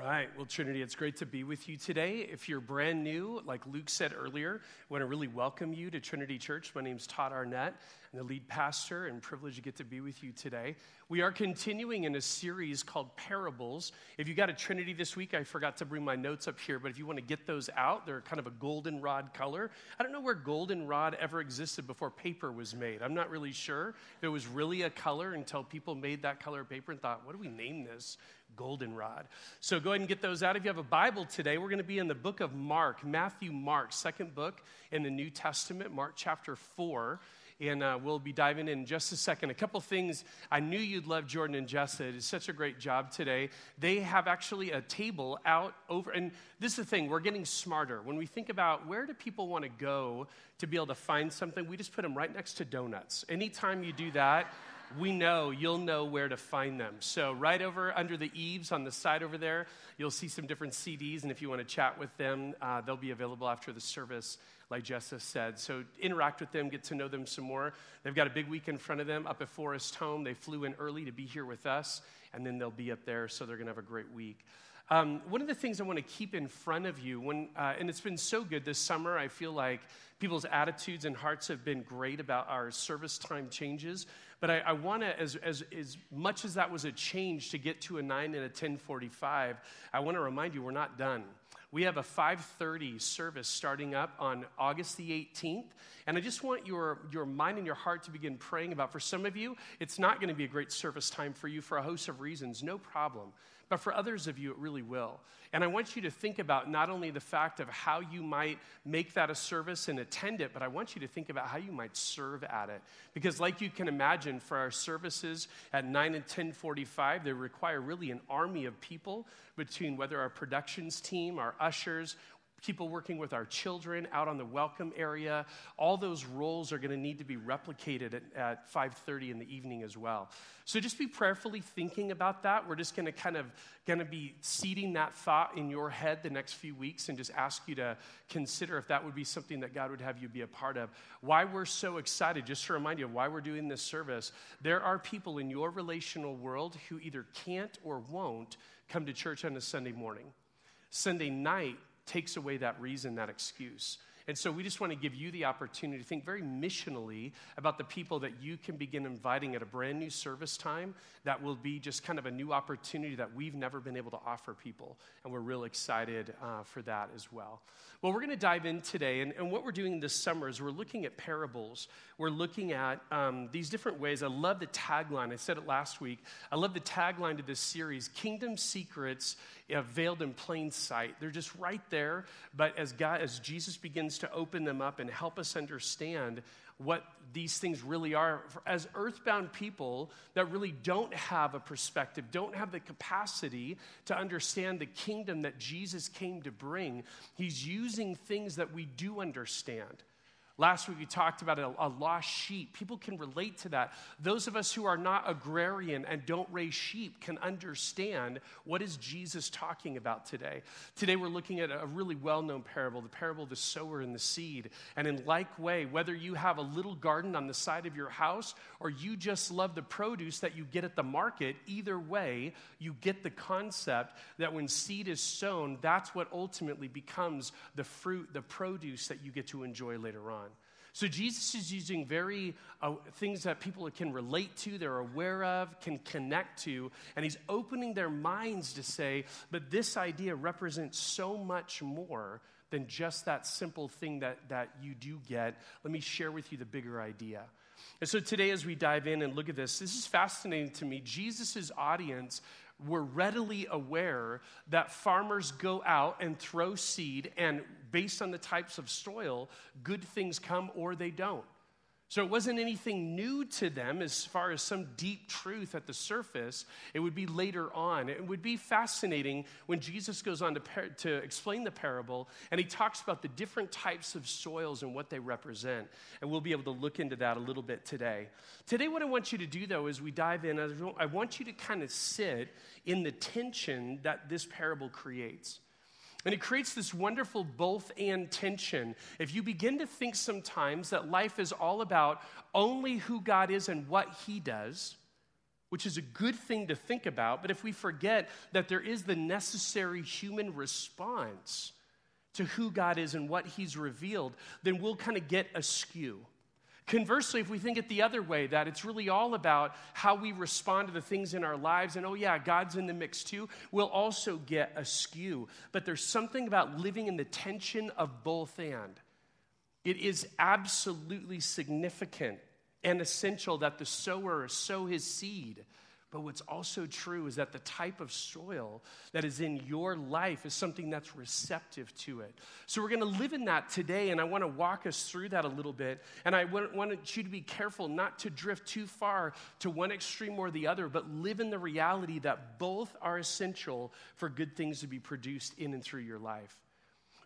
right. Well, Trinity, it's great to be with you today. If you're brand new, like Luke said earlier, I want to really welcome you to Trinity Church. My name's Todd Arnett. I'm the lead pastor and privileged to get to be with you today. We are continuing in a series called Parables. If you got a Trinity this week, I forgot to bring my notes up here, but if you want to get those out, they're kind of a goldenrod color. I don't know where goldenrod ever existed before paper was made. I'm not really sure it was really a color until people made that color of paper and thought, what do we name this? Goldenrod. So go ahead and get those out. If you have a Bible today, we're going to be in the book of Mark, Matthew, Mark, second book in the New Testament, Mark chapter 4 and uh, we'll be diving in, in just a second. A couple things I knew you'd love Jordan and Jessa. It is such a great job today. They have actually a table out over, and this is the thing, we're getting smarter. When we think about where do people want to go to be able to find something, we just put them right next to donuts. Anytime you do that, we know you'll know where to find them. So, right over under the eaves on the side over there, you'll see some different CDs. And if you want to chat with them, uh, they'll be available after the service, like Jessa said. So, interact with them, get to know them some more. They've got a big week in front of them up at Forest Home. They flew in early to be here with us, and then they'll be up there. So, they're going to have a great week. Um, one of the things I want to keep in front of you, when, uh, and it's been so good this summer, I feel like people's attitudes and hearts have been great about our service time changes. But I, I want to, as, as, as much as that was a change to get to a 9 and a 1045, I want to remind you we're not done. We have a 5:30 service starting up on August the 18th, and I just want your your mind and your heart to begin praying about. For some of you, it's not going to be a great service time for you for a host of reasons, no problem. But for others of you, it really will. And I want you to think about not only the fact of how you might make that a service and attend it, but I want you to think about how you might serve at it. Because, like you can imagine, for our services at 9 and 1045, they require really an army of people between whether our productions team, our ushers, people working with our children out on the welcome area all those roles are going to need to be replicated at, at 5.30 in the evening as well. So just be prayerfully thinking about that. We're just going to kind of going to be seeding that thought in your head the next few weeks and just ask you to consider if that would be something that god would have you be a part of. Why we're so excited just to remind you of why we're doing this service there are people in your relational world who either can't or won't come to church on a sunday morning. Sunday night takes away that reason, that excuse. And so we just want to give you the opportunity to think very missionally about the people that you can begin inviting at a brand new service time that will be just kind of a new opportunity that we've never been able to offer people. And we're real excited uh, for that as well. Well, we're going to dive in today. And, and, what we're doing this summer is we're looking at parables. We're looking at um, these different ways. I love the tagline. I said it last week. I love the tagline to this series Kingdom Secrets Uh, veiled in Plain Sight. They're just right there. But as, God, as Jesus begins to open them up and help us understand what these things really are as earthbound people that really don't have a perspective, don't have the capacity to understand the kingdom that Jesus came to bring. He's using things that we do understand. Last week we talked about a, a, lost sheep. People can relate to that. Those of us who are not agrarian and don't raise sheep can understand what is Jesus talking about today. Today we're looking at a really well-known parable, the parable of the sower and the seed. And in like way, whether you have a little garden on the side of your house or you just love the produce that you get at the market, either way, you get the concept that when seed is sown, that's what ultimately becomes the fruit, the produce that you get to enjoy later on. So Jesus is using very uh, things that people can relate to, they're aware of, can connect to, and he's opening their minds to say, but this idea represents so much more than just that simple thing that, that you do get. Let me share with you the bigger idea. And so today, as we dive in and look at this, this is fascinating to me. Jesus' audience were readily aware that farmers go out and throw seed, and based on the types of soil, good things come or they don't. So it wasn't anything new to them as far as some deep truth at the surface. It would be later on. It would be fascinating when Jesus goes on to, par- to explain the parable and he talks about the different types of soils and what they represent. And we'll be able to look into that a little bit today. Today, what I want you to do though, as we dive in, I want you to kind of sit in the tension that this parable creates. And it creates this wonderful both and tension. If you begin to think sometimes that life is all about only who God is and what He does, which is a good thing to think about. But if we forget that there is the necessary human response to who God is and what He's revealed, then we'll kind of get askew. Conversely, if we think it the other way, that it's really all about how we respond to the things in our lives, and oh, yeah, God's in the mix too, we'll also get askew. But there's something about living in the tension of both and. It is absolutely significant and essential that the sower sow his seed but what's also true is that the type of soil that is in your life is something that's receptive to it. So we're going to live in that today, and I want to walk us through that a little bit. And I want you to be careful not to drift too far to one extreme or the other, but live in the reality that both are essential for good things to be produced in and through your life.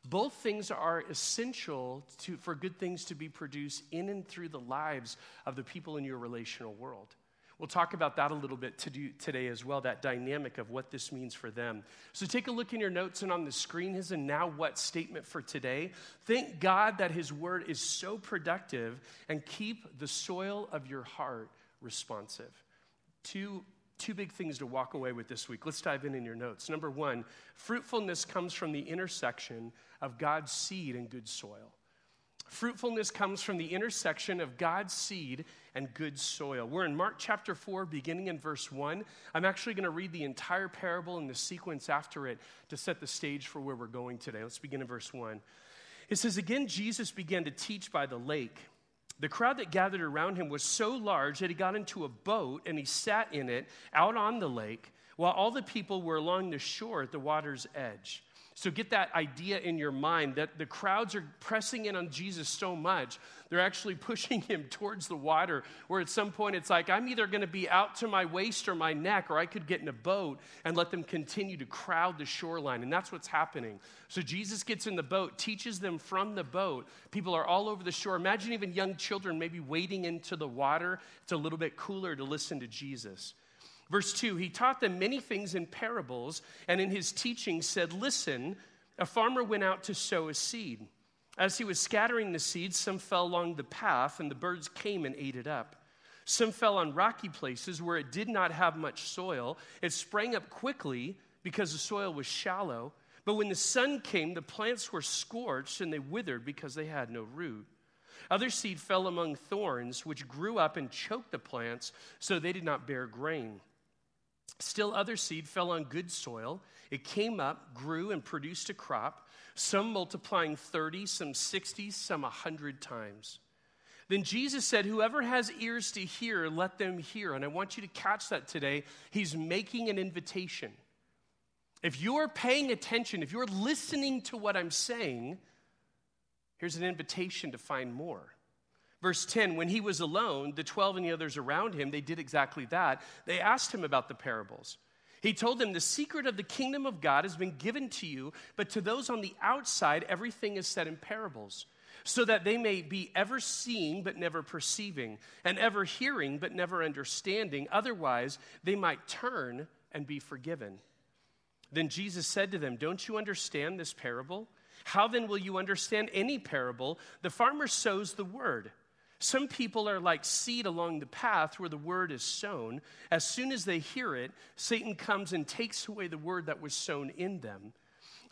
Both things are essential to, for good things to be produced in and through the lives of the people in your relational world. We'll talk about that a little bit to today as well, that dynamic of what this means for them. So take a look in your notes and on the screen is a now what statement for today. Thank God that His word is so productive and keep the soil of your heart responsive. Two, two big things to walk away with this week. Let's dive in in your notes. Number one, fruitfulness comes from the intersection of God's seed and good soil. Fruitfulness comes from the intersection of God's seed and good soil. We're in Mark chapter 4, beginning in verse 1. I'm actually going to read the entire parable and the sequence after it to set the stage for where we're going today. Let's begin in verse 1. It says, Again, Jesus began to teach by the lake. The crowd that gathered around him was so large that he got into a boat and he sat in it out on the lake while all the people were along the shore at the water's edge. So get that idea in your mind that the crowds are pressing in on Jesus so much, they're actually pushing him towards the water, where at some point it's like, I'm either going to be out to my waist or my neck, or I could get in a boat and let them continue to crowd the shoreline. And that's what's happening. So Jesus gets in the boat, teaches them from the boat. People are all over the shore. Imagine even young children maybe wading into the water. It's a little bit cooler to listen to Jesus. Verse 2 He taught them many things in parables, and in his teaching said, Listen, a farmer went out to sow a seed. As he was scattering the seed, some fell along the path, and the birds came and ate it up. Some fell on rocky places where it did not have much soil. It sprang up quickly because the soil was shallow. But when the sun came, the plants were scorched and they withered because they had no root. Other seed fell among thorns, which grew up and choked the plants, so they did not bear grain. Still, other seed fell on good soil. It came up, grew, and produced a crop, some multiplying 30, some 60, some 100 times. Then Jesus said, Whoever has ears to hear, let them hear. And I want you to catch that today. He's making an invitation. If you're paying attention, if you're listening to what I'm saying, here's an invitation to find more. Verse 10 When he was alone, the 12 and the others around him, they did exactly that. They asked him about the parables. He told them, The secret of the kingdom of God has been given to you, but to those on the outside, everything is said in parables, so that they may be ever seeing but never perceiving, and ever hearing but never understanding. Otherwise, they might turn and be forgiven. Then Jesus said to them, Don't you understand this parable? How then will you understand any parable? The farmer sows the word. Some people are like seed along the path where the word is sown. As soon as they hear it, Satan comes and takes away the word that was sown in them.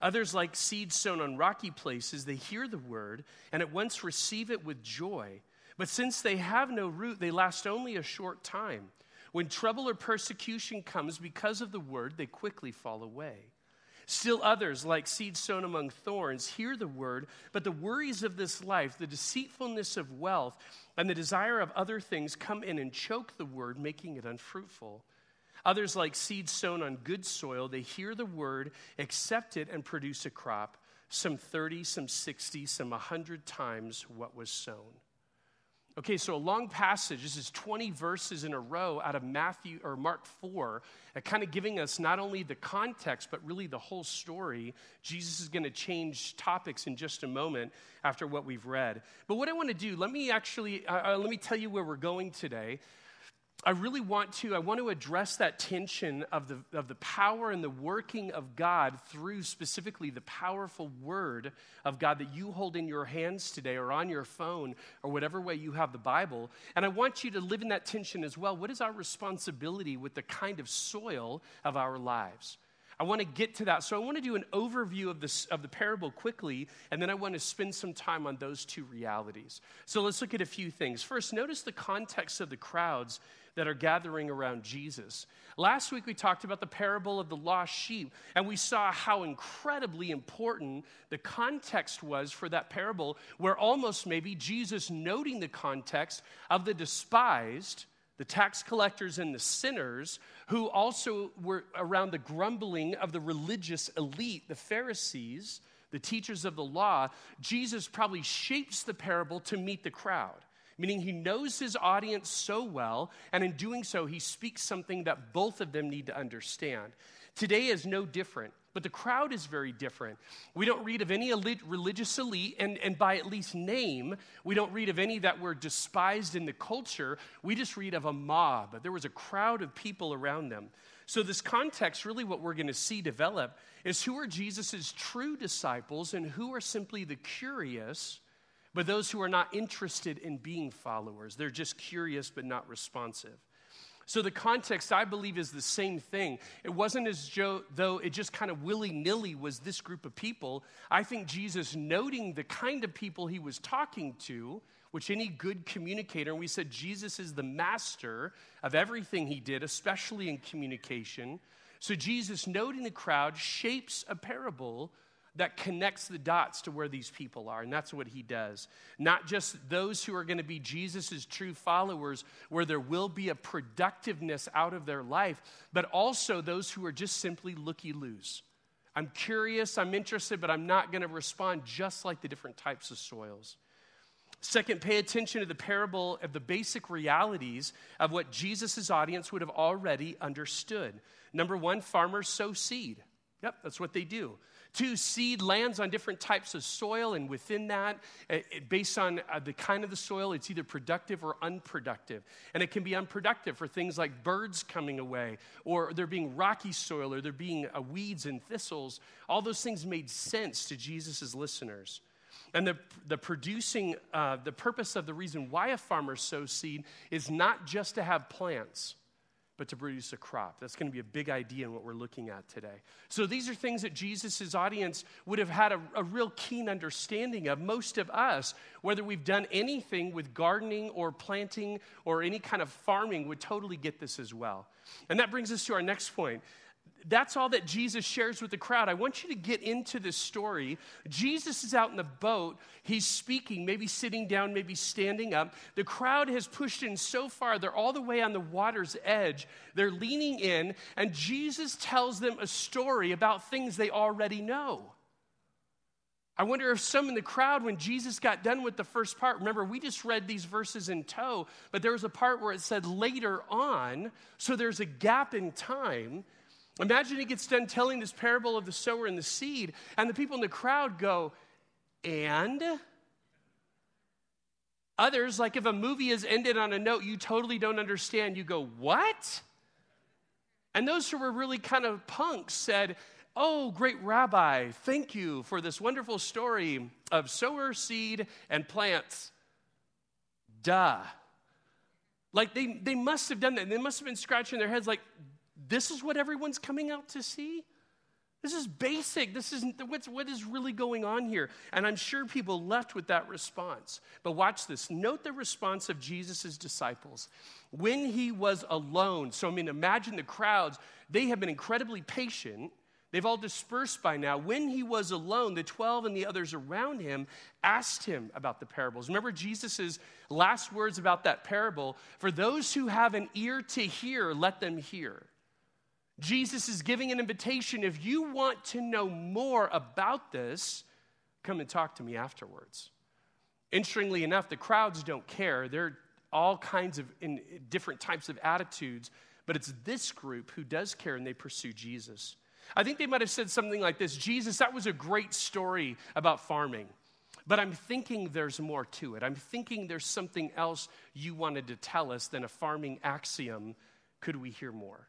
Others, like seed sown on rocky places, they hear the word and at once receive it with joy. But since they have no root, they last only a short time. When trouble or persecution comes because of the word, they quickly fall away. Still others, like seed sown among thorns, hear the word, but the worries of this life, the deceitfulness of wealth, and the desire of other things come in and choke the word, making it unfruitful. Others, like seeds sown on good soil, they hear the word, accept it, and produce a crop, some 30, some 60, some 100 times what was sown. Okay, so a long passage. This is 20 verses in a row out of Matthew or Mark 4, uh, kind of giving us not only the context, but really the whole story. Jesus is going to change topics in just a moment after what we've read. But what I want to do, let me actually, uh, uh, let me tell you where we're going today. I really want to, I want to address that tension of the, of the power and the working of God through specifically the powerful word of God that you hold in your hands today or on your phone or whatever way you have the Bible. And I want you to live in that tension as well. What is our responsibility with the kind of soil of our lives? I want to get to that. So I want to do an overview of, this, of the parable quickly, and then I want to spend some time on those two realities. So let's look at a few things. First, notice the context of the crowds that are gathering around Jesus. Last week, we talked about the parable of the lost sheep, and we saw how incredibly important the context was for that parable, where almost maybe Jesus noting the context of the despised, the tax collectors and the sinners, who also were around the grumbling of the religious elite, the Pharisees, the teachers of the law. Jesus probably shapes the parable to meet the crowd meaning he knows his audience so well, and in doing so, he speaks something that both of them need to understand. Today is no different, but the crowd is very different. We don't read of any religious elite, and, and by at least name, we don't read of any that were despised in the culture. We just read of a mob. There was a crowd of people around them. So, this context, really, what we're going to see develop is who are Jesus' true disciples and who are simply the curious but those who are not interested in being followers. They're just curious but not responsive. So, the context, I believe, is the same thing. It wasn't as though it just kind of willy nilly was this group of people. I think Jesus, noting the kind of people he was talking to, which any good communicator, and we said Jesus is the master of everything he did, especially in communication. So, Jesus, noting the crowd, shapes a parable that connects the dots to where these people are. And that's what he does. Not just those who are going to be Jesus' true followers, where there will be a productiveness out of their life, but also those who are just simply looky loos. I'm curious, I'm interested, but I'm not going to respond just like the different types of soils. Second, pay attention to the parable of the basic realities of what Jesus' audience would have already understood. Number one, farmers sow seed. Yep, that's what they do. Two, seed lands on different types of soil, and within that, it, based on uh, the kind of the soil, it's either productive or unproductive. And it can be unproductive for things like birds coming away, or there being rocky soil, or there being uh, weeds and thistles. All those things made sense to Jesus' listeners. And the, the producing, uh, the purpose of the reason why a farmer sows seed is not just to have plants but to produce a crop. That's going to be a big idea in what we're looking at today. So these are things that Jesus' audience would have had a, a, real keen understanding of. Most of us, whether we've done anything with gardening or planting or any kind of farming, would totally get this as well. And that brings us to our next point that's all that Jesus shares with the crowd. I want you to get into this story. Jesus is out in the boat. He's speaking, maybe sitting down, maybe standing up. The crowd has pushed in so far, they're all the way on the water's edge. They're leaning in, and Jesus tells them a story about things they already know. I wonder if some in the crowd, when Jesus got done with the first part, remember, we just read these verses in tow, but there was a part where it said later on, so there's a gap in time. Imagine he gets done telling this parable of the sower and the seed, and the people in the crowd go, and? Others, like if a movie has ended on a note you totally don't understand, you go, what? And those who were really kind of punks said, Oh, great rabbi, thank you for this wonderful story of sower, seed, and plants. Duh. Like they, they must have done that. They must have been scratching their heads, like, this is what everyone's coming out to see? This is basic. This isn't what's, what is really going on here. And I'm sure people left with that response. But watch this. Note the response of Jesus' disciples. When he was alone, so I mean, imagine the crowds, they have been incredibly patient. They've all dispersed by now. When he was alone, the 12 and the others around him asked him about the parables. Remember Jesus' last words about that parable? For those who have an ear to hear, let them hear. Jesus is giving an invitation. If you want to know more about this, come and talk to me afterwards. Interestingly enough, the crowds don't care. They're all kinds of in different types of attitudes, but it's this group who does care and they pursue Jesus. I think they might have said something like this Jesus, that was a great story about farming. But I'm thinking there's more to it. I'm thinking there's something else you wanted to tell us than a farming axiom. Could we hear more?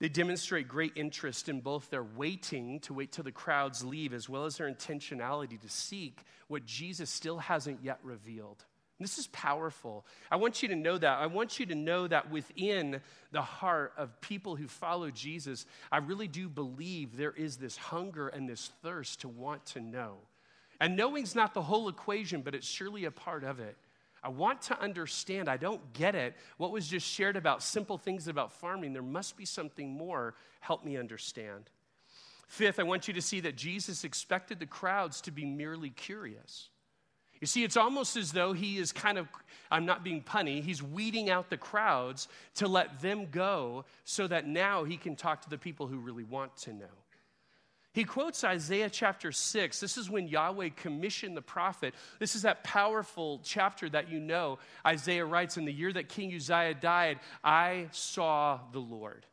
They demonstrate great interest in both their waiting to wait till the crowds leave, as well as their intentionality to seek what Jesus still hasn't yet revealed. This is powerful. I want you to know that. I want you to know that within the heart of people who follow Jesus, I really do believe there is this hunger and this thirst to want to know. And knowing's not the whole equation, but it's surely a part of it. I want to understand. I don't get it. What was just shared about simple things about farming, there must be something more. Help me understand. Fifth, I want you to see that Jesus expected the crowds to be merely curious. You see, it's almost as though he is kind of, I'm not being punny, he's weeding out the crowds to let them go so that now he can talk to the people who really want to know. He quotes Isaiah chapter 6. This is when Yahweh commissioned the prophet. This is that powerful chapter that you know. Isaiah writes, In the year that King Uzziah died, I saw the Lord.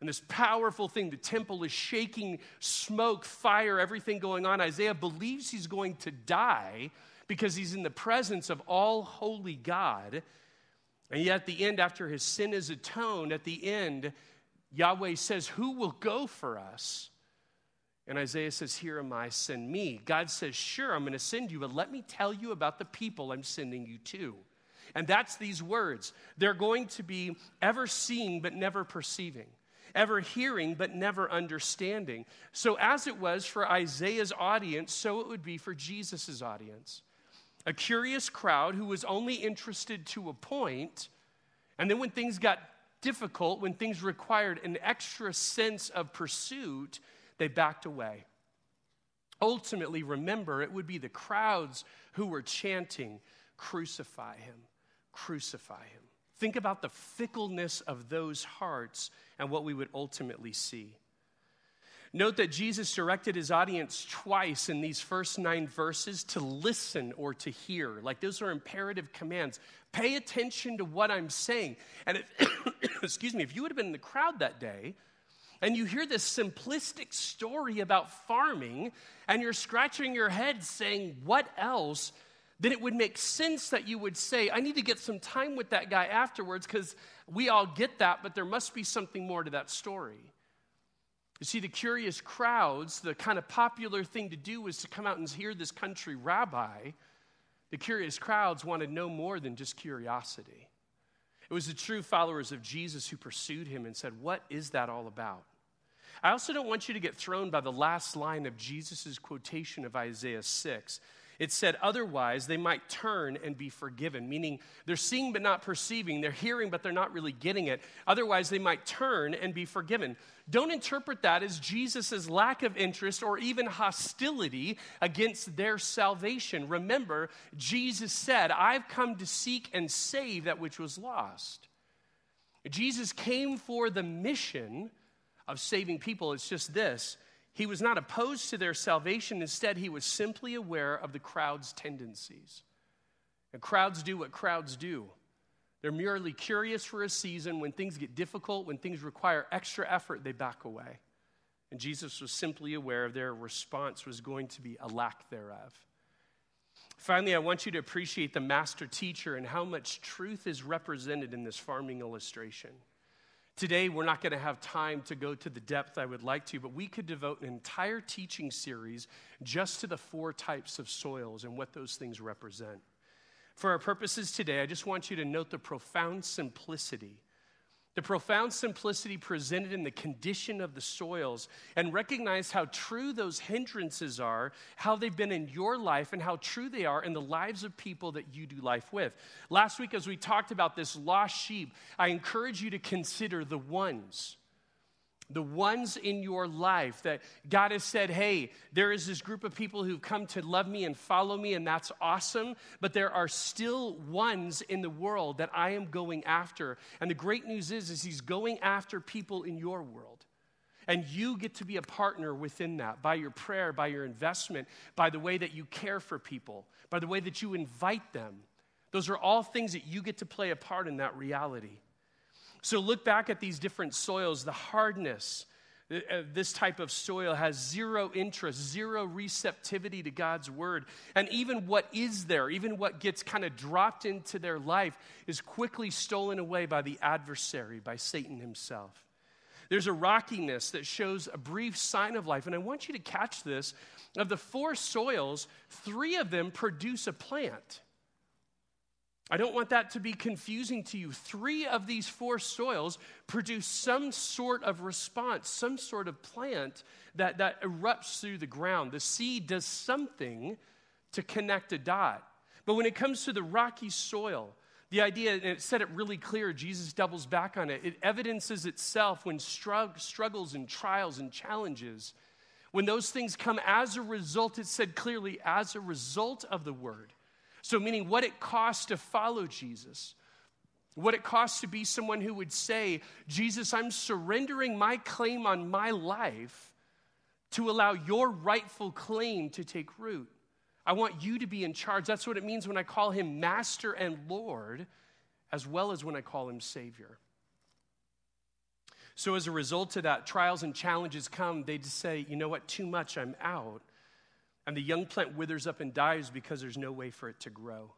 And this powerful thing, the temple is shaking, smoke, fire, everything going on. Isaiah believes he's going to die because he's in the presence of all holy God. And yet, at the end, after his sin is atoned, at the end, Yahweh says, Who will go for us? And Isaiah says, Here am I, send me. God says, Sure, I'm going to send you, but let me tell you about the people I'm sending you to. And that's these words. They're going to be ever seeing, but never perceiving, ever hearing, but never understanding. So, as it was for Isaiah's audience, so it would be for Jesus' audience a curious crowd who was only interested to a point, and then when things got difficult, when things required an extra sense of pursuit, they backed away. Ultimately, remember, it would be the crowds who were chanting, Crucify him, crucify him. Think about the fickleness of those hearts and what we would ultimately see. Note that Jesus directed his audience twice in these first nine verses to listen or to hear. Like those are imperative commands. Pay attention to what I'm saying. And if, excuse me, if you would have been in the crowd that day, and you hear this simplistic story about farming, and you're scratching your head saying, What else? Then it would make sense that you would say, I need to get some time with that guy afterwards because we all get that, but there must be something more to that story. You see, the curious crowds, the kind of popular thing to do was to come out and hear this country rabbi. The curious crowds wanted no more than just curiosity. It was the true followers of Jesus who pursued him and said, What is that all about? I also don't want you to get thrown by the last line of Jesus' quotation of Isaiah 6. It said, otherwise, they might turn and be forgiven, meaning they're seeing but not perceiving, they're hearing but they're not really getting it. Otherwise, they might turn and be forgiven. Don't interpret that as Jesus' lack of interest or even hostility against their salvation. Remember, Jesus said, I've come to seek and save that which was lost. Jesus came for the mission of saving people. It's just this he was not opposed to their salvation. Instead, he was simply aware of the crowd's tendencies. And crowds do what crowds do. They're merely curious for a season. When things get difficult, when things require extra effort, they back away. And Jesus was simply aware of their response was going to be a lack thereof. Finally, I want you to appreciate the master teacher and how much truth is represented in this farming illustration. Today, we're not going to have time to go to the depth I would like to, but we could devote an entire teaching series just to the four types of soils and what those things represent. For our purposes today, I just want you to note the profound simplicity the profound simplicity presented in the condition of the soils, and recognize how true those hindrances are, how they've been in your life, and how true they are in the lives of people that you do life with. Last week, as we talked about this lost sheep, I encourage you to consider the ones the ones in your life that God has said, hey, there is this group of people who've come to love me and follow me, and that's awesome. But there are still ones in the world that I am going after. And the great news is, is He's going after people in your world. And you get to be a partner within that by your prayer, by your investment, by the way that you care for people, by the way that you invite them. Those are all things that you get to play a part in that reality. So look back at these different soils the hardness, Uh, this type of soil has zero interest, zero receptivity to God's word. And even what is there, even what gets kind of dropped into their life, is quickly stolen away by the adversary, by Satan himself. There's a rockiness that shows a brief sign of life. And I want you to catch this. Of the four soils, three of them produce a plant. I don't want that to be confusing to you. Three of these four soils produce some sort of response, some sort of plant that, that erupts through the ground. The seed does something to connect a dot. But when it comes to the rocky soil, the idea, and it said it really clear, Jesus doubles back on it. It evidences itself when strug- struggles and trials and challenges. When those things come as a result, it said clearly, as a result of the word so, meaning what it costs to follow Jesus, what it costs to be someone who would say, Jesus, I'm surrendering my claim on my life to allow your rightful claim to take root. I want you to be in charge. That's what it means when I call him Master and Lord, as well as when I call him Savior. So, as a result of that, trials and challenges come. They just say, you know what, too much, I'm out and the young plant withers up and dies because there's no way for it to grow.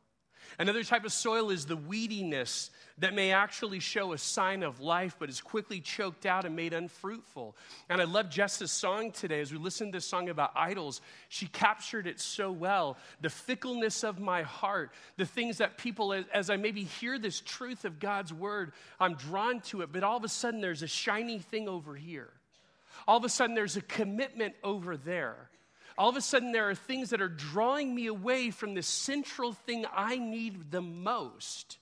Another type of soil is the weediness that may actually show a sign of life, but is quickly choked out and made unfruitful. And I love Jess's song today as we listen to this song about idols. She captured it so well. The fickleness of my heart, the things that people, as I maybe hear this truth of God's word, I'm drawn to it, but all of a sudden there's a shiny thing over here. All of a sudden there's a commitment over there all of a sudden there are things that are drawing me away from the central thing I need the most.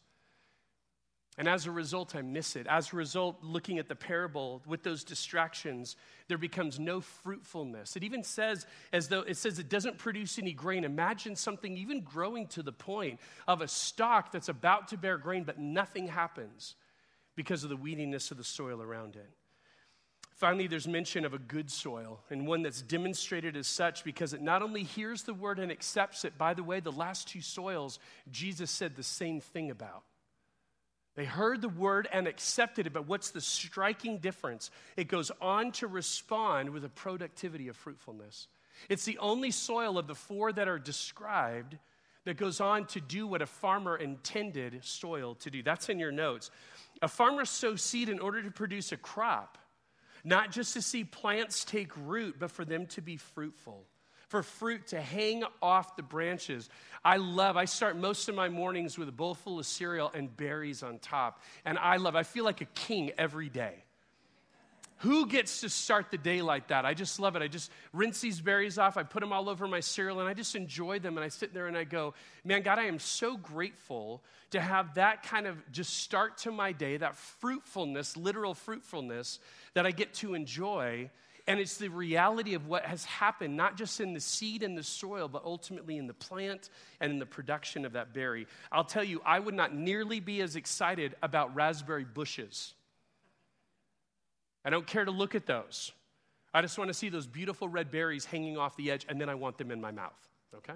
And as a result, I miss it. As a result, looking at the parable with those distractions, there becomes no fruitfulness. It even says, as though it says it doesn't produce any grain. Imagine something even growing to the point of a stalk that's about to bear grain, but nothing happens because of the weediness of the soil around it. Finally, there's mention of a good soil and one that's demonstrated as such because it not only hears the word and accepts it, by the way, the last two soils, Jesus said the same thing about. They heard the word and accepted it, but what's the striking difference? It goes on to respond with a productivity of fruitfulness. It's the only soil of the four that are described that goes on to do what a farmer intended soil to do. That's in your notes. A farmer sows seed in order to produce a crop not just to see plants take root, but for them to be fruitful, for fruit to hang off the branches. I love, I start most of my mornings with a bowl full of cereal and berries on top. And I love, I feel like a king every day. Who gets to start the day like that? I just love it. I just rinse these berries off, I put them all over my cereal, and I just enjoy them. And I sit there and I go, man, God, I am so grateful to have that kind of just start to my day, that fruitfulness, literal fruitfulness that I get to enjoy. And it's the reality of what has happened, not just in the seed and the soil, but ultimately in the plant and in the production of that berry. I'll tell you, I would not nearly be as excited about raspberry bushes. I don't care to look at those. I just want to see those beautiful red berries hanging off the edge, and then I want them in my mouth, okay?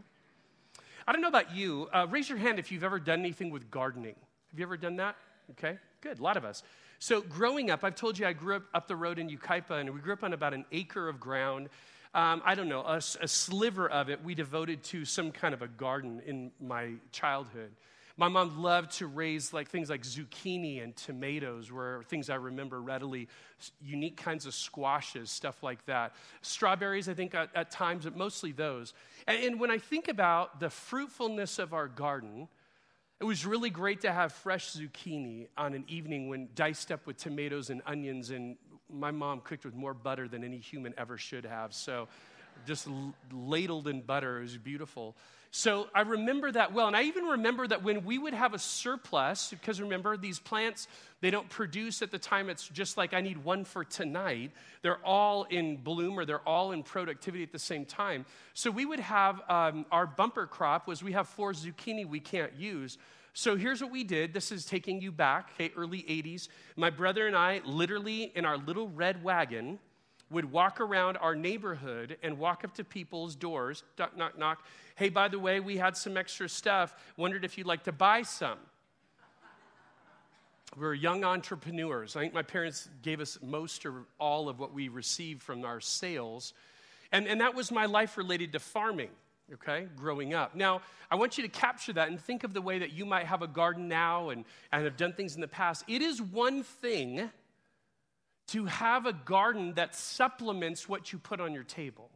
I don't know about you. Uh, raise your hand if you've ever done anything with gardening. Have you ever done that? Okay, good, a lot of us. So, growing up, I've told you I grew up up the road in Yucaipa, and we grew up on about an acre of ground. Um, I don't know, a, a sliver of it we devoted to some kind of a garden in my childhood. My mom loved to raise like things like zucchini and tomatoes were things I remember readily, unique kinds of squashes, stuff like that. Strawberries, I think at, at times, but mostly those. And, and when I think about the fruitfulness of our garden, it was really great to have fresh zucchini on an evening when diced up with tomatoes and onions, and my mom cooked with more butter than any human ever should have. So just ladled in butter. It was beautiful. So I remember that well. And I even remember that when we would have a surplus, because remember, these plants, they don't produce at the time. It's just like I need one for tonight. They're all in bloom or they're all in productivity at the same time. So we would have um, our bumper crop was we have four zucchini we can't use. So here's what we did. This is taking you back, okay, early 80s. My brother and I, literally in our little red wagon, would walk around our neighborhood and walk up to people's doors, knock, knock, knock. Hey, by the way, we had some extra stuff. Wondered if you'd like to buy some. we were young entrepreneurs. I think my parents gave us most or all of what we received from our sales. And, and that was my life related to farming, okay, growing up. Now, I want you to capture that and think of the way that you might have a garden now and, and have done things in the past. It is one thing to have a garden that supplements what you put on your table.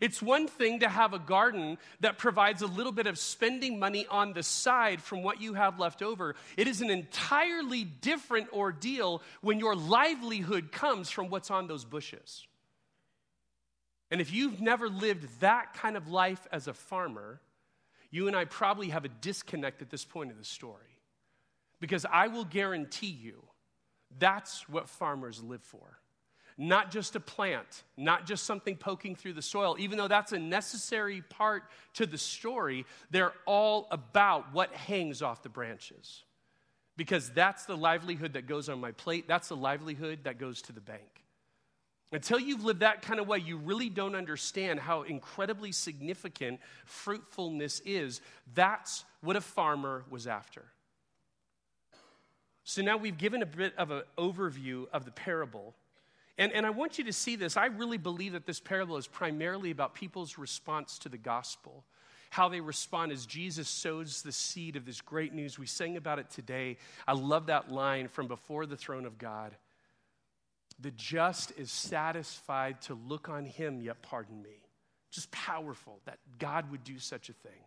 It's one thing to have a garden that provides a little bit of spending money on the side from what you have left over. It is an entirely different ordeal when your livelihood comes from what's on those bushes. And if you've never lived that kind of life as a farmer, you and I probably have a disconnect at this point of the story. Because I will guarantee you, that's what farmers live for not just a plant, not just something poking through the soil. Even though that's a necessary part to the story, they're all about what hangs off the branches. Because that's the livelihood that goes on my plate, that's the livelihood that goes to the bank. Until you've lived that kind of way, you really don't understand how incredibly significant fruitfulness is. That's what a farmer was after. So now we've given a bit of an overview of the parable. And, and I want you to see this. I really believe that this parable is primarily about people's response to the gospel, how they respond as Jesus sows the seed of this great news. We sang about it today. I love that line from before the throne of God. The just is satisfied to look on him, yet pardon me. Just powerful that God would do such a thing.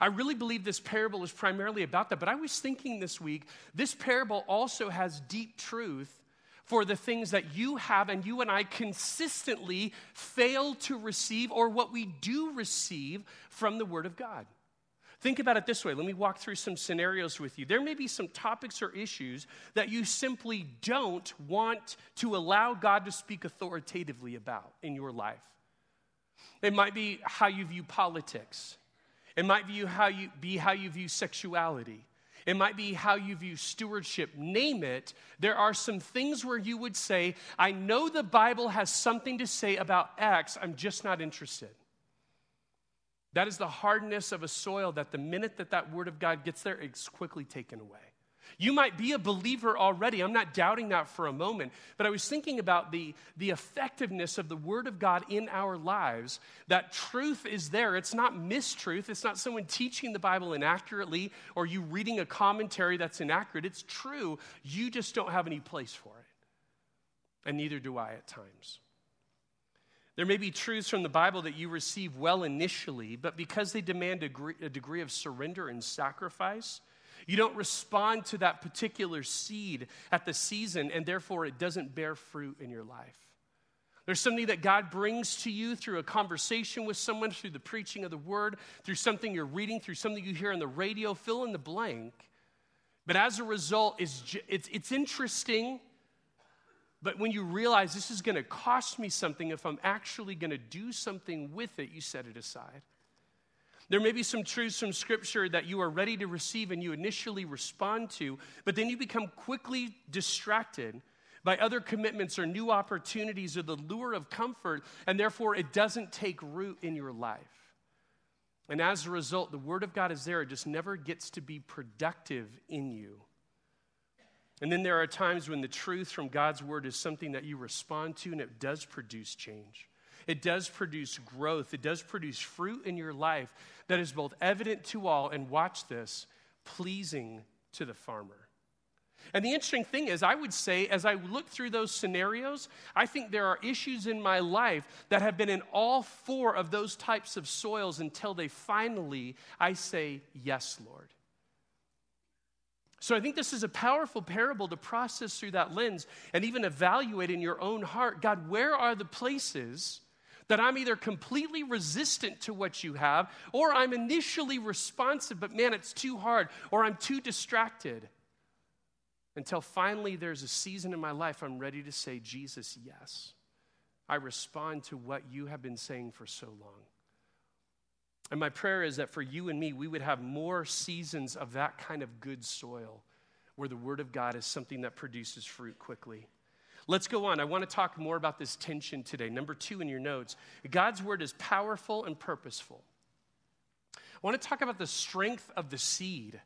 I really believe this parable is primarily about that, but I was thinking this week, this parable also has deep truth for the things that you have and you and I consistently fail to receive or what we do receive from the Word of God. Think about it this way. Let me walk through some scenarios with you. There may be some topics or issues that you simply don't want to allow God to speak authoritatively about in your life. It might be how you view politics. It might be how you, be how you view sexuality. It might be how you view stewardship. Name it. There are some things where you would say, I know the Bible has something to say about X, I'm just not interested. That is the hardness of a soil that the minute that that word of God gets there, it's quickly taken away. You might be a believer already. I'm not doubting that for a moment. But I was thinking about the, the effectiveness of the Word of God in our lives. That truth is there. It's not mistruth. It's not someone teaching the Bible inaccurately or you reading a commentary that's inaccurate. It's true. You just don't have any place for it. And neither do I at times. There may be truths from the Bible that you receive well initially, but because they demand a degree, a degree of surrender and sacrifice, you don't respond to that particular seed at the season, and therefore it doesn't bear fruit in your life. There's something that God brings to you through a conversation with someone, through the preaching of the word, through something you're reading, through something you hear on the radio, fill in the blank. But as a result, it's, it's, it's interesting. But when you realize this is going to cost me something, if I'm actually going to do something with it, you set it aside. There may be some truths from Scripture that you are ready to receive and you initially respond to, but then you become quickly distracted by other commitments or new opportunities or the lure of comfort, and therefore it doesn't take root in your life. And as a result, the Word of God is there, it just never gets to be productive in you. And then there are times when the truth from God's Word is something that you respond to and it does produce change. It does produce growth. It does produce fruit in your life that is both evident to all and, watch this, pleasing to the farmer. And the interesting thing is, I would say, as I look through those scenarios, I think there are issues in my life that have been in all four of those types of soils until they finally, I say, Yes, Lord. So I think this is a powerful parable to process through that lens and even evaluate in your own heart God, where are the places that I'm either completely resistant to what you have, or I'm initially responsive, but man, it's too hard, or I'm too distracted. Until finally there's a season in my life I'm ready to say, Jesus, yes. I respond to what you have been saying for so long. And my prayer is that for you and me, we would have more seasons of that kind of good soil where the Word of God is something that produces fruit quickly. Let's go on. I want to talk more about this tension today. Number two in your notes God's word is powerful and purposeful. I want to talk about the strength of the seed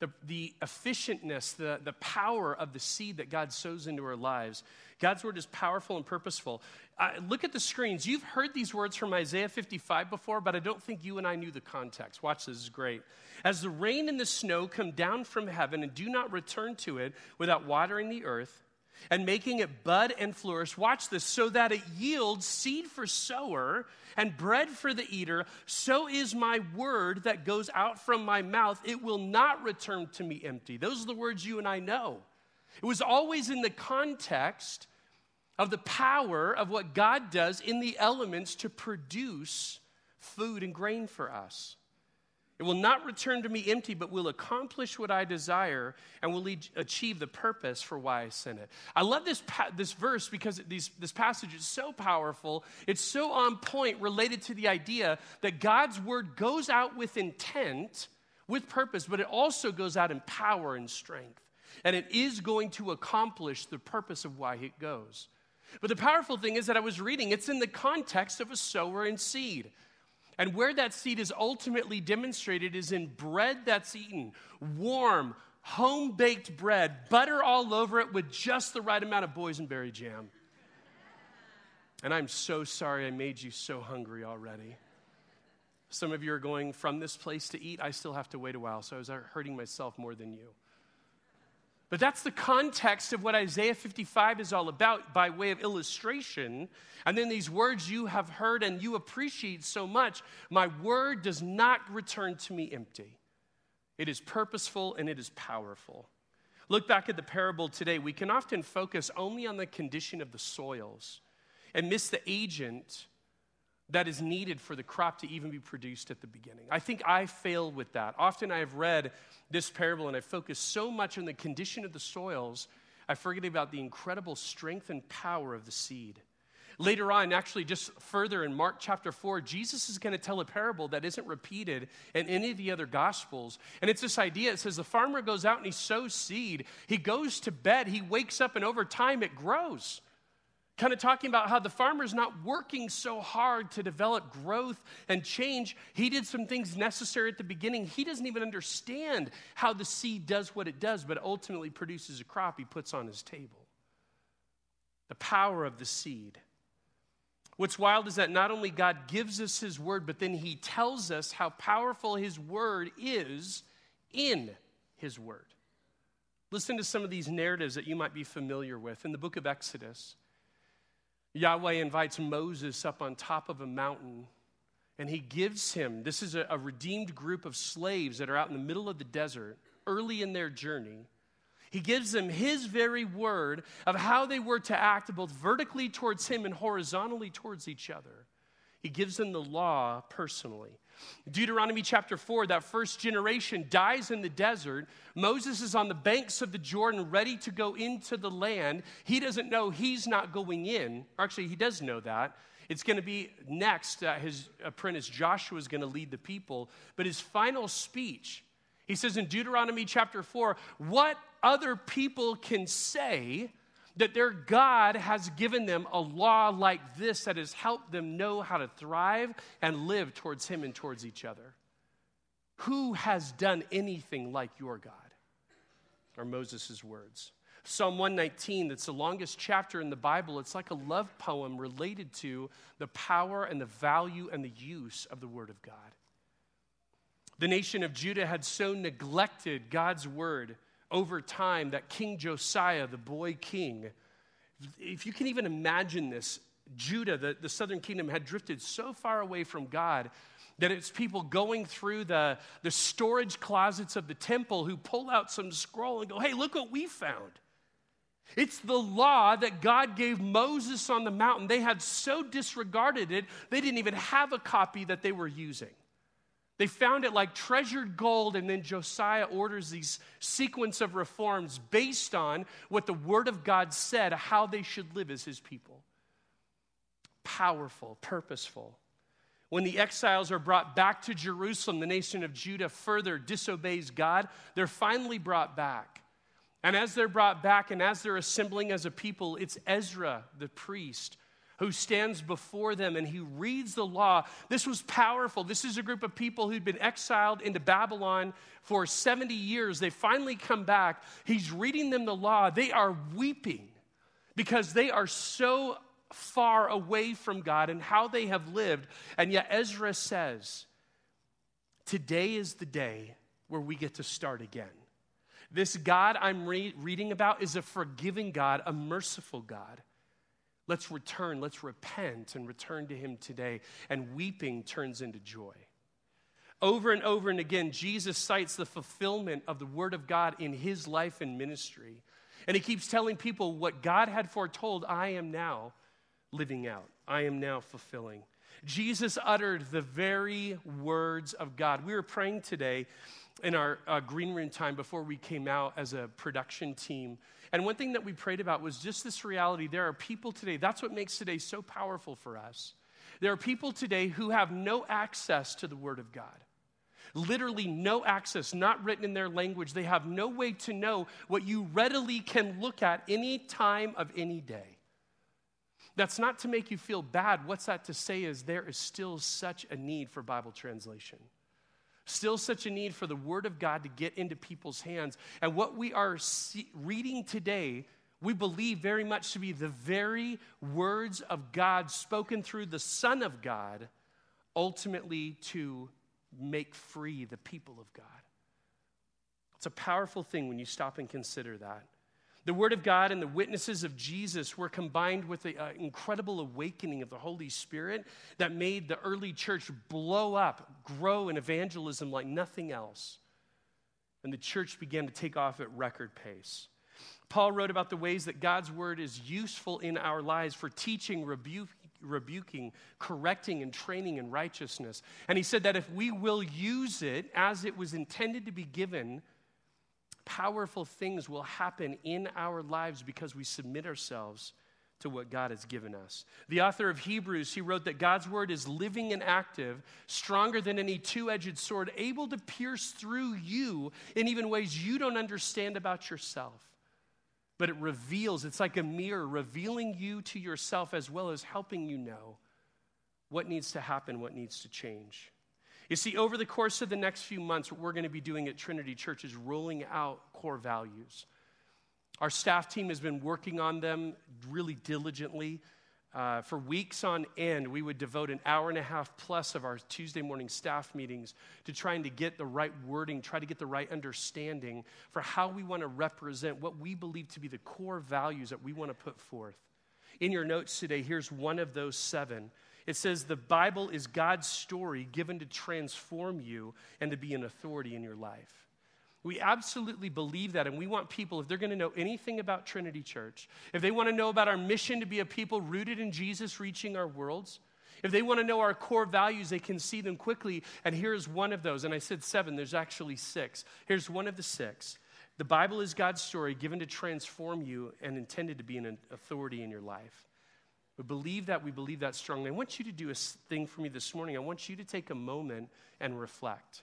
the, the efficientness, the, the power of the seed that God sows into our lives. God's word is powerful and purposeful. Uh, look at the screens. You've heard these words from Isaiah 55 before, but I don't think you and I knew the context. Watch this, this is great. As the rain and the snow come down from heaven and do not return to it without watering the earth, and making it bud and flourish. Watch this, so that it yields seed for sower and bread for the eater. So is my word that goes out from my mouth. It will not return to me empty. Those are the words you and I know. It was always in the context of the power of what God does in the elements to produce food and grain for us. It will not return to me empty, but will accomplish what I desire and will achieve the purpose for why I sent it. I love this, pa- this verse because these, this passage is so powerful. It's so on point related to the idea that God's word goes out with intent, with purpose, but it also goes out in power and strength. And it is going to accomplish the purpose of why it goes. But the powerful thing is that I was reading, it's in the context of a sower and seed. And where that seed is ultimately demonstrated is in bread that's eaten, warm, home baked bread, butter all over it with just the right amount of boysenberry jam. And I'm so sorry I made you so hungry already. Some of you are going from this place to eat. I still have to wait a while, so I was hurting myself more than you. But that's the context of what Isaiah 55 is all about by way of illustration. And then these words you have heard and you appreciate so much my word does not return to me empty. It is purposeful and it is powerful. Look back at the parable today. We can often focus only on the condition of the soils and miss the agent that is needed for the crop to even be produced at the beginning. I think I fail with that. Often I have read this parable and I focus so much on the condition of the soils, I forget about the incredible strength and power of the seed. Later on, actually, just further in Mark chapter 4, Jesus is going to tell a parable that isn't repeated in any of the other gospels. And it's this idea it says the farmer goes out and he sows seed. He goes to bed, he wakes up, and over time it grows kind of talking about how the farmer's not working so hard to develop growth and change. He did some things necessary at the beginning. He doesn't even understand how the seed does what it does, but ultimately produces a crop he puts on his table. The power of the seed. What's wild is that not only God gives us his word, but then he tells us how powerful his word is in his word. Listen to some of these narratives that you might be familiar with. In the book of Exodus, Yahweh invites Moses up on top of a mountain and he gives him this is a, a, redeemed group of slaves that are out in the middle of the desert early in their journey. He gives them his very word of how they were to act both vertically towards him and horizontally towards each other. He gives them the law personally. Deuteronomy chapter 4, that first generation dies in the desert. Moses is on the banks of the Jordan ready to go into the land. He doesn't know he's not going in. Actually, he does know that. It's going to be next, uh, his apprentice Joshua is going to lead the people. But his final speech, he says in Deuteronomy chapter 4, what other people can say that their God has given them a law like this that has helped them know how to thrive and live towards Him and towards each other. Who has done anything like your God? Are Moses' words. Psalm 119, that's the longest chapter in the Bible, it's like a love poem related to the power and the value and the use of the Word of God. The nation of Judah had so neglected God's Word over time that King Josiah, the boy king, if you can even imagine this, Judah, the, the southern kingdom, had drifted so far away from God that it's people going through the, the storage closets of the temple who pull out some scroll and go, hey, look what we found. It's the law that God gave Moses on the mountain. They had so disregarded it, they didn't even have a copy that they were using. They found it like treasured gold, and then Josiah orders these sequence of reforms based on what the Word of God said, how they should live as His people. Powerful, purposeful. When the exiles are brought back to Jerusalem, the nation of Judah further disobeys God. They're finally brought back. And as they're brought back and as they're assembling as a people, it's Ezra, the priest, who stands before them and he reads the law. This was powerful. This is a group of people who'd been exiled into Babylon for 70 years. They finally come back. He's reading them the law. They are weeping because they are so far away from God and how they have lived. And yet Ezra says, Today is the day where we get to start again. This God I'm re- reading about is a forgiving God, a merciful God. Let's return, let's repent and return to Him today. And weeping turns into joy. Over and over and again, Jesus cites the fulfillment of the Word of God in His life and ministry. And He keeps telling people what God had foretold, I am now living out, I am now fulfilling. Jesus uttered the very words of God. We were praying today in our uh, green room time before we came out as a production team. And one thing that we prayed about was just this reality there are people today, that's what makes today so powerful for us. There are people today who have no access to the Word of God. Literally, no access, not written in their language. They have no way to know what you readily can look at any time of any day. That's not to make you feel bad. What's that to say is there is still such a need for Bible translation. Still, such a need for the Word of God to get into people's hands. And what we are see- reading today, we believe very much to be the very words of God spoken through the Son of God, ultimately to make free the people of God. It's a powerful thing when you stop and consider that. The Word of God and the witnesses of Jesus were combined with an uh, incredible awakening of the Holy Spirit that made the early church blow up, grow in evangelism like nothing else. And the church began to take off at record pace. Paul wrote about the ways that God's Word is useful in our lives for teaching, rebu- rebuking, correcting, and training in righteousness. And he said that if we will use it as it was intended to be given, powerful things will happen in our lives because we submit ourselves to what God has given us. The author of Hebrews, he wrote that God's word is living and active, stronger than any two edged sword, able to pierce through you in even ways you don't understand about yourself. But it reveals, it's like a mirror, revealing you to yourself as well as helping you know what needs to happen, what needs to change. You see, over the course of the next few months, what we're going to be doing at Trinity Church is rolling out core values. Our staff team has been working on them really diligently. Uh, for weeks on end, we would devote an hour and a half plus of our Tuesday morning staff meetings to trying to get the right wording, try to get the right understanding for how we want to represent what we believe to be the core values that we want to put forth. In your notes today, here's one of those seven it says the Bible is God's story given to transform you and to be an authority in your life. We absolutely believe that, and we want people, if they're going to know anything about Trinity Church, if they want to know about our mission to be a people rooted in Jesus reaching our worlds, if they want to know our core values, they can see them quickly. And here's one of those. And I said seven, there's actually six. Here's one of the six. The Bible is God's story given to transform you and intended to be an authority in your life. We believe that, we believe that strongly. I want you to do a thing for me this morning. I want you to take a moment and reflect.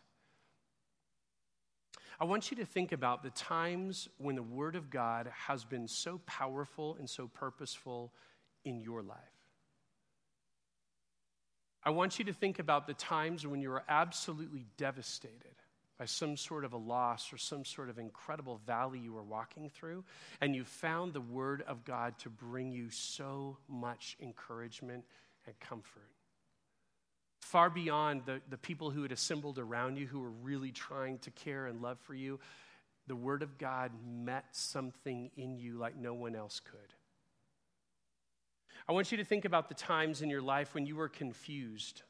I want you to think about the times when the Word of God has been so powerful and so purposeful in your life. I want you to think about the times when you were absolutely devastated by some sort of a loss or some sort of incredible valley you were walking through, and you found the Word of God to bring you so much encouragement and comfort. Far beyond the, the people who had assembled around you who were really trying to care and love for you, the Word of God met something in you like no one else could. I want you to think about the times in your life when you were confused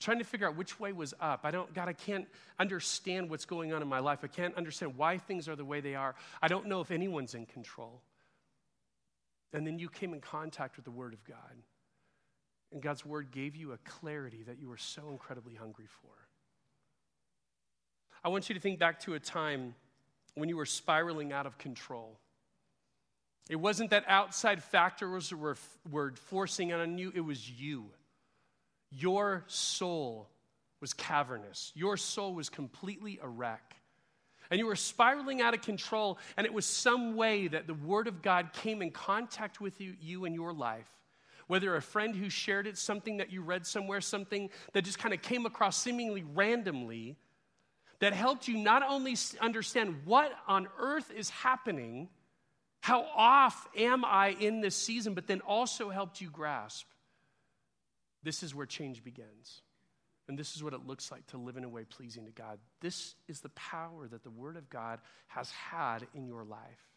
trying to figure out which way was up. I don't, God, I can't understand what's going on in my life. I can't understand why things are the way they are. I don't know if anyone's in control. And then you came in contact with the Word of God. And God's Word gave you a clarity that you were so incredibly hungry for. I want you to think back to a time when you were spiraling out of control. It wasn't that outside factors were, were forcing on you, it was you. Your soul was cavernous. Your soul was completely a wreck. And you were spiraling out of control, and it was some way that the Word of God came in contact with you, you in your life whether a friend who shared it, something that you read somewhere, something that just kind of came across seemingly randomly, that helped you not only understand what on earth is happening, how off am I in this season, but then also helped you grasp this is where change begins. And this is what it looks like to live in a way pleasing to God. This is the power that the Word of God has had in your life.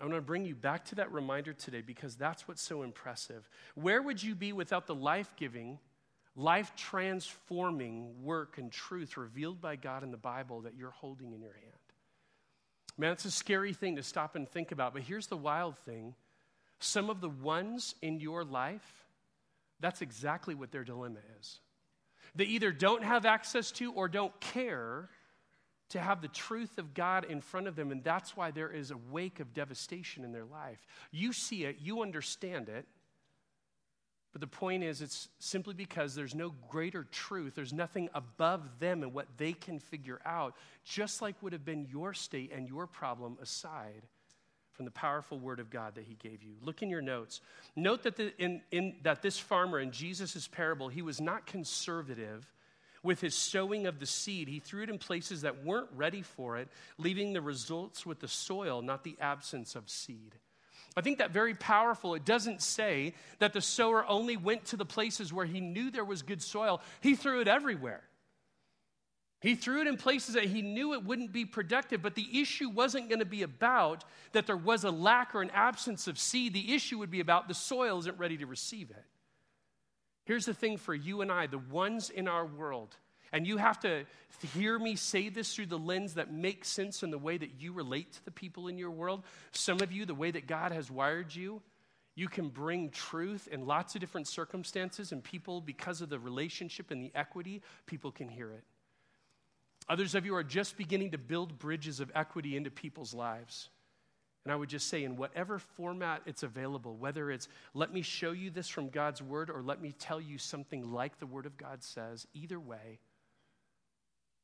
I want to bring you back to that reminder today because that's what's so impressive. Where would you be without the life giving, life transforming work and truth revealed by God in the Bible that you're holding in your hand? Man, it's a scary thing to stop and think about, but here's the wild thing some of the ones in your life, that's exactly what their dilemma is. They either don't have access to or don't care to have the truth of God in front of them, and that's why there is a wake of devastation in their life. You see it, you understand it, but the point is, it's simply because there's no greater truth. There's nothing above them and what they can figure out, just like would have been your state and your problem aside from the powerful word of God that he gave you. Look in your notes. Note that, the, in, in, that this farmer in Jesus' parable, he was not conservative with his sowing of the seed, he threw it in places that weren't ready for it, leaving the results with the soil, not the absence of seed. I think that very powerful. It doesn't say that the sower only went to the places where he knew there was good soil, he threw it everywhere. He threw it in places that he knew it wouldn't be productive, but the issue wasn't going to be about that there was a lack or an absence of seed. The issue would be about the soil isn't ready to receive it. Here's the thing for you and I, the ones in our world, and you have to hear me say this through the lens that makes sense in the way that you relate to the people in your world. Some of you, the way that God has wired you, you can bring truth in lots of different circumstances, and people, because of the relationship and the equity, people can hear it. Others of you are just beginning to build bridges of equity into people's lives. And I would just say, in whatever format it's available, whether it's let me show you this from God's word or let me tell you something like the word of God says, either way,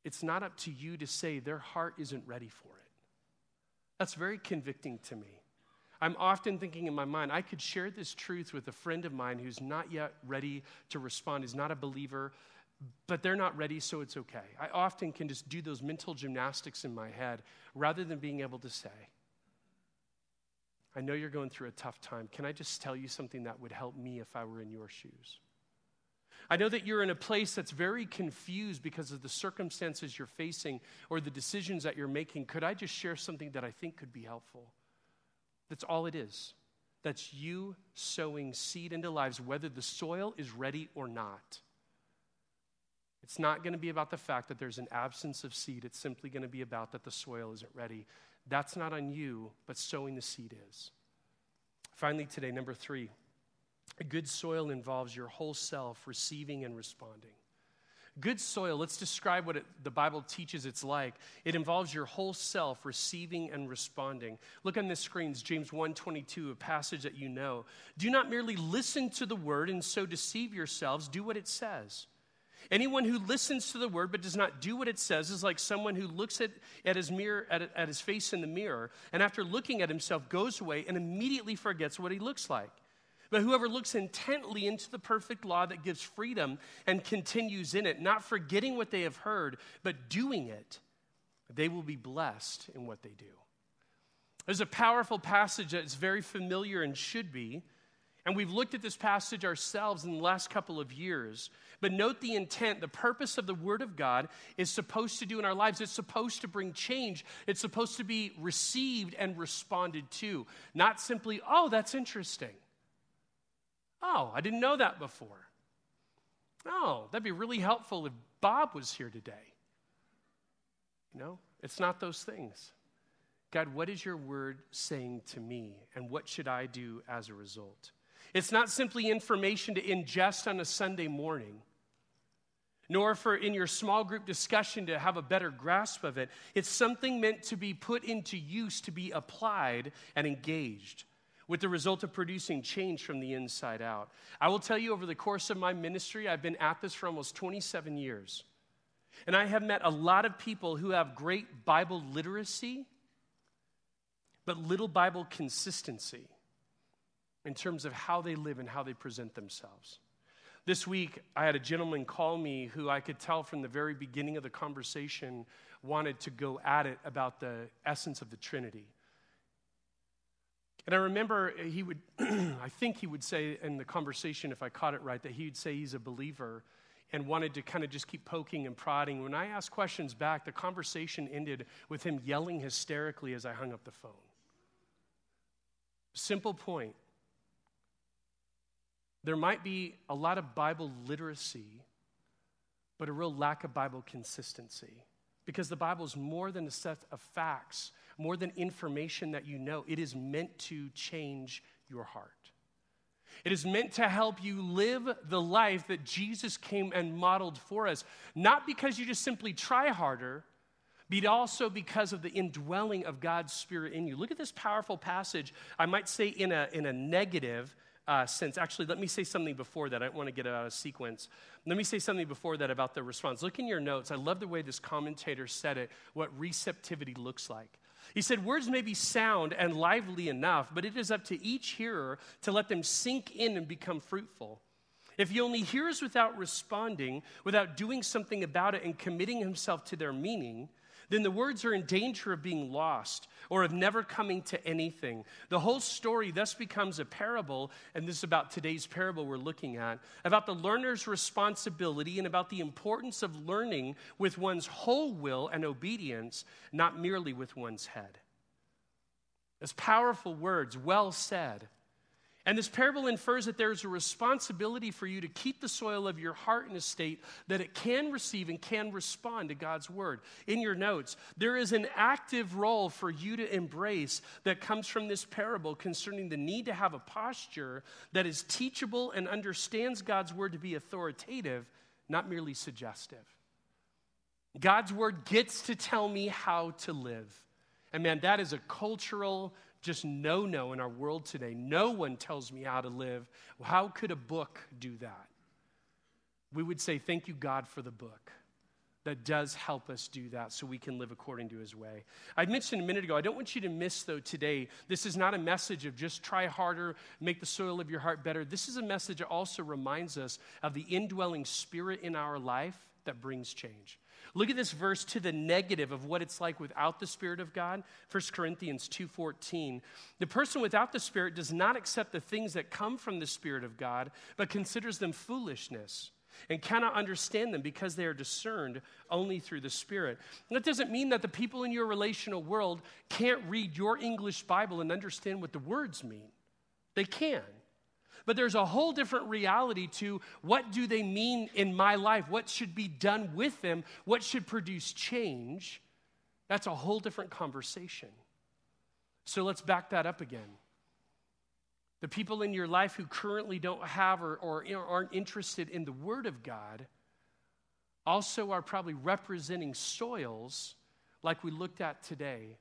it's not up to you to say their heart isn't ready for it. That's very convicting to me. I'm often thinking in my mind, I could share this truth with a friend of mine who's not yet ready to respond, is not a believer, but they're not ready, so it's okay. I often can just do those mental gymnastics in my head rather than being able to say, I know you're going through a tough time. Can I just tell you something that would help me if I were in your shoes? I know that you're in a place that's very confused because of the circumstances you're facing or the decisions that you're making. Could I just share something that I think could be helpful? That's all it is. That's you sowing seed into lives, whether the soil is ready or not. It's not going to be about the fact that there's an absence of seed. It's simply going to be about that the soil isn't ready. That's not on you, but sowing the seed is. Finally, today, number three, good soil involves your whole self receiving and responding. Good soil, let's describe what it, the Bible teaches it's like. It involves your whole self receiving and responding. Look on the screens, James 1:22, a passage that you know. Do not merely listen to the word and so deceive yourselves, do what it says. Anyone who listens to the word but does not do what it says is like someone who looks at, at, his, mirror, at, at his face in the mirror and after looking at himself goes away and immediately forgets what he looks like. But whoever looks intently into the perfect law that gives freedom and continues in it, not forgetting what they have heard, but doing it, they will be blessed in what they do. There's a powerful passage that's very familiar and should be and we've looked at this passage ourselves in the last couple of years. But note the intent, the purpose of the Word of God is supposed to do in our lives. It's supposed to bring change. It's supposed to be received and responded to. Not simply, oh, that's interesting. Oh, I didn't know that before. Oh, that'd be really helpful if Bob was here today. You know, it's not those things. God, what is your word saying to me, and what should I do as a result? It's not simply information to ingest on a Sunday morning, nor for in your small group discussion to have a better grasp of it. It's something meant to be put into use, to be applied and engaged, with the result of producing change from the inside out. I will tell you over the course of my ministry, I've been at this for almost 27 years. And I have met a lot of people who have great Bible literacy, but little Bible consistency. In terms of how they live and how they present themselves. This week, I had a gentleman call me who I could tell from the very beginning of the conversation wanted to go at it about the essence of the Trinity. And I remember he would, I think he would say in the conversation, if I caught it right, that he would say he's a believer and wanted to kind of just keep poking and prodding. When I asked questions back, the conversation ended with him yelling hysterically as I hung up the phone. Simple point. There might be a lot of Bible literacy, but a real lack of Bible consistency. Because the Bible is more than a set of facts, more than information that you know. It is meant to change your heart. It is meant to help you live the life that Jesus came and modeled for us, not because you just simply try harder, but also because of the indwelling of God's Spirit in you. Look at this powerful passage. I might say in a, in a negative uh, sense. Actually, let me say something before that. I don't want to get out of sequence. Let me say something before that about the response. Look in your notes. I love the way this commentator said it, what receptivity looks like. He said, Words may be sound and lively enough, but it is up to each hearer to let them sink in and become fruitful. If he only hears without responding, without doing something about it and committing himself to their meaning, then the words are in danger of being lost or of never coming to anything. The whole story thus becomes a parable, and this is about today's parable we're looking at, about the learner's responsibility and about the importance of learning with one's whole will and obedience, not merely with one's head. As powerful words, well said. And this parable infers that there's a responsibility for you to keep the soil of your heart in a state that it can receive and can respond to God's word. In your notes, there is an active role for you to embrace that comes from this parable concerning the need to have a posture that is teachable and understands God's word to be authoritative, not merely suggestive. God's word gets to tell me how to live. And man, that is a cultural just no no in our world today. No one tells me how to live. How could a book do that? We would say, Thank you, God, for the book that does help us do that so we can live according to his way. I mentioned a minute ago, I don't want you to miss, though, today, this is not a message of just try harder, make the soil of your heart better. This is a message that also reminds us of the indwelling spirit in our life that brings change. Look at this verse to the negative of what it's like without the spirit of God. 1 Corinthians 2:14. The person without the spirit does not accept the things that come from the spirit of God, but considers them foolishness and cannot understand them because they are discerned only through the Spirit. And That doesn't mean that the people in your relational world can't read your English Bible and understand what the words mean. They can. But there's a whole different reality to what do they mean in my life? What should be done with them? What should produce change? That's a whole different conversation. So let's back that up again. The people in your life who currently don't have or, or aren't interested in the Word of God also are probably representing soils like we looked at today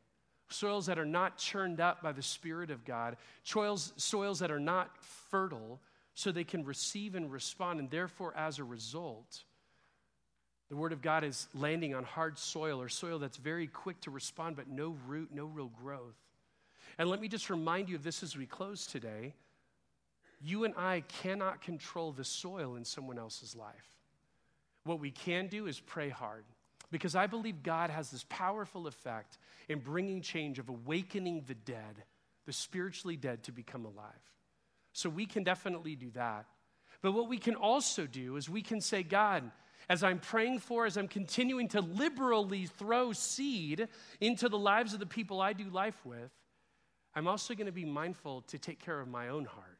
soils that are not churned up by the Spirit of God, soils, soils that are not fertile so they can receive and respond. And therefore, as a result, the Word of God is landing on hard soil or soil that's very quick to respond, but no root, no real growth. And let me just remind you of this as we close today. You and I cannot control the soil in someone else's life. What we can do is pray hard because I believe God has this powerful effect in bringing change, of awakening the dead, the spiritually dead, to become alive. So we can definitely do that. But what we can also do is we can say, God, as I'm praying for, as I'm continuing to liberally throw seed into the lives of the people I do life with, I'm also going to be mindful to take care of my own heart,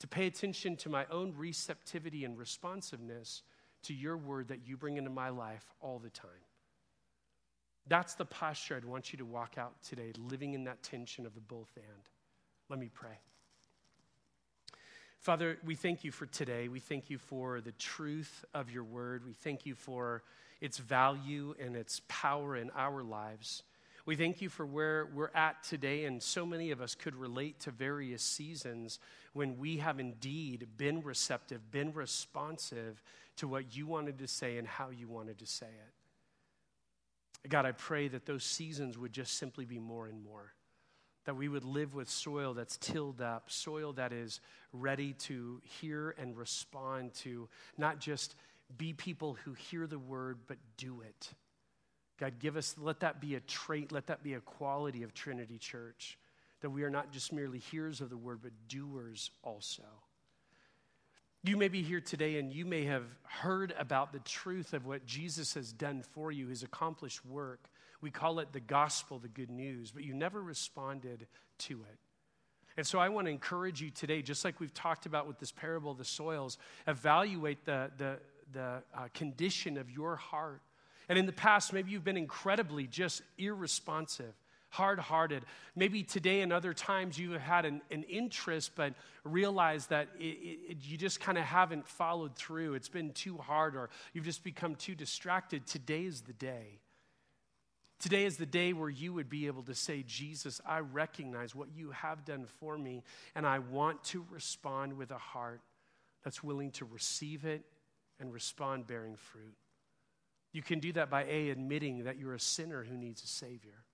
to pay attention to my own receptivity and responsiveness to your word that you bring into my life all the time. That's the posture I'd want you to walk out today, living in that tension of the both and. Let me pray. Father, we thank you for today. We thank you for the truth of your word. We thank you for its value and its power in our lives. We thank you for where we're at today, and so many of us could relate to various seasons when we have indeed been receptive, been responsive to what you wanted to say and how you wanted to say it. God, I pray that those seasons would just simply be more and more. that we would live with soil that's tilled up, soil that is ready to hear and respond to, not just be people who hear the word, but do it. God, give us, let that be a trait, let that be a quality of Trinity Church, that we are not just merely hearers of the word, but doers also. You may be here today and you may have heard about the truth of what Jesus has done for you, his accomplished work. We call it the gospel, the good news, but you never responded to it. And so I want to encourage you today, just like we've talked about with this parable of the soils, evaluate the, the, the uh, condition of your heart. And in the past, maybe you've been incredibly just irresponsive, hard hearted. Maybe today and other times you have had an, an interest, but realized that it, it, you just kind of haven't followed through. It's been too hard, or you've just become too distracted. Today is the day Today is the day where you would be able to say, Jesus, I recognize what you have done for me, and I want to respond with a heart that's willing to receive it and respond bearing fruit. You can do that by A, admitting that you're a sinner who needs a Savior.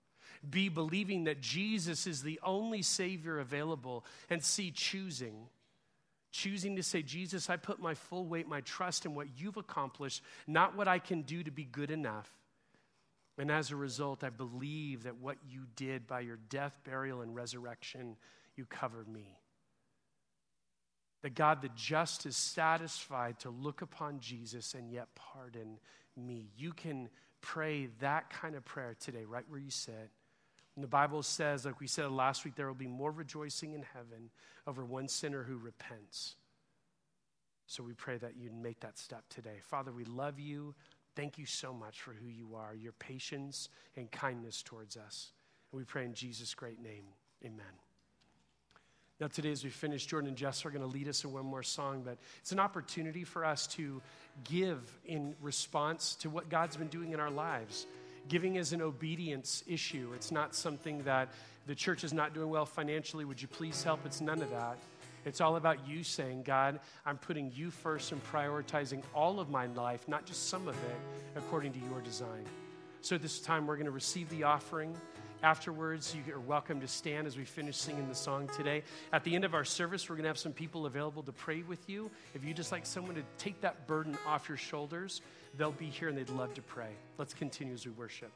B, believing that Jesus is the only Savior available. And C, choosing. Choosing to say, Jesus, I put my full weight, my trust in what you've accomplished, not what I can do to be good enough. And as a result, I believe that what you did by your death, burial, and resurrection, you covered me. That God, the just, is satisfied to look upon Jesus and yet pardon me. You can pray that kind of prayer today, right where you sit. And the Bible says, like we said last week, there will be more rejoicing in heaven over one sinner who repents. So we pray that you'd make that step today. Father, we love you. Thank you so much for who you are, your patience and kindness towards us. And we pray in Jesus' great name. Amen. Now, today, as we finish, Jordan and Jess are going to lead us in one more song, but it's an opportunity for us to give in response to what God's been doing in our lives. Giving is an obedience issue. It's not something that the church is not doing well financially. Would you please help? It's none of that. It's all about you saying, God, I'm putting you first and prioritizing all of my life, not just some of it, according to your design. So this time, we're going to receive the offering. Afterwards, you are welcome to stand as we finish singing the song today. At the end of our service, we're going to have some people available to pray with you. If you just like someone to take that burden off your shoulders, they'll be here and they'd love to pray. Let's continue as we worship.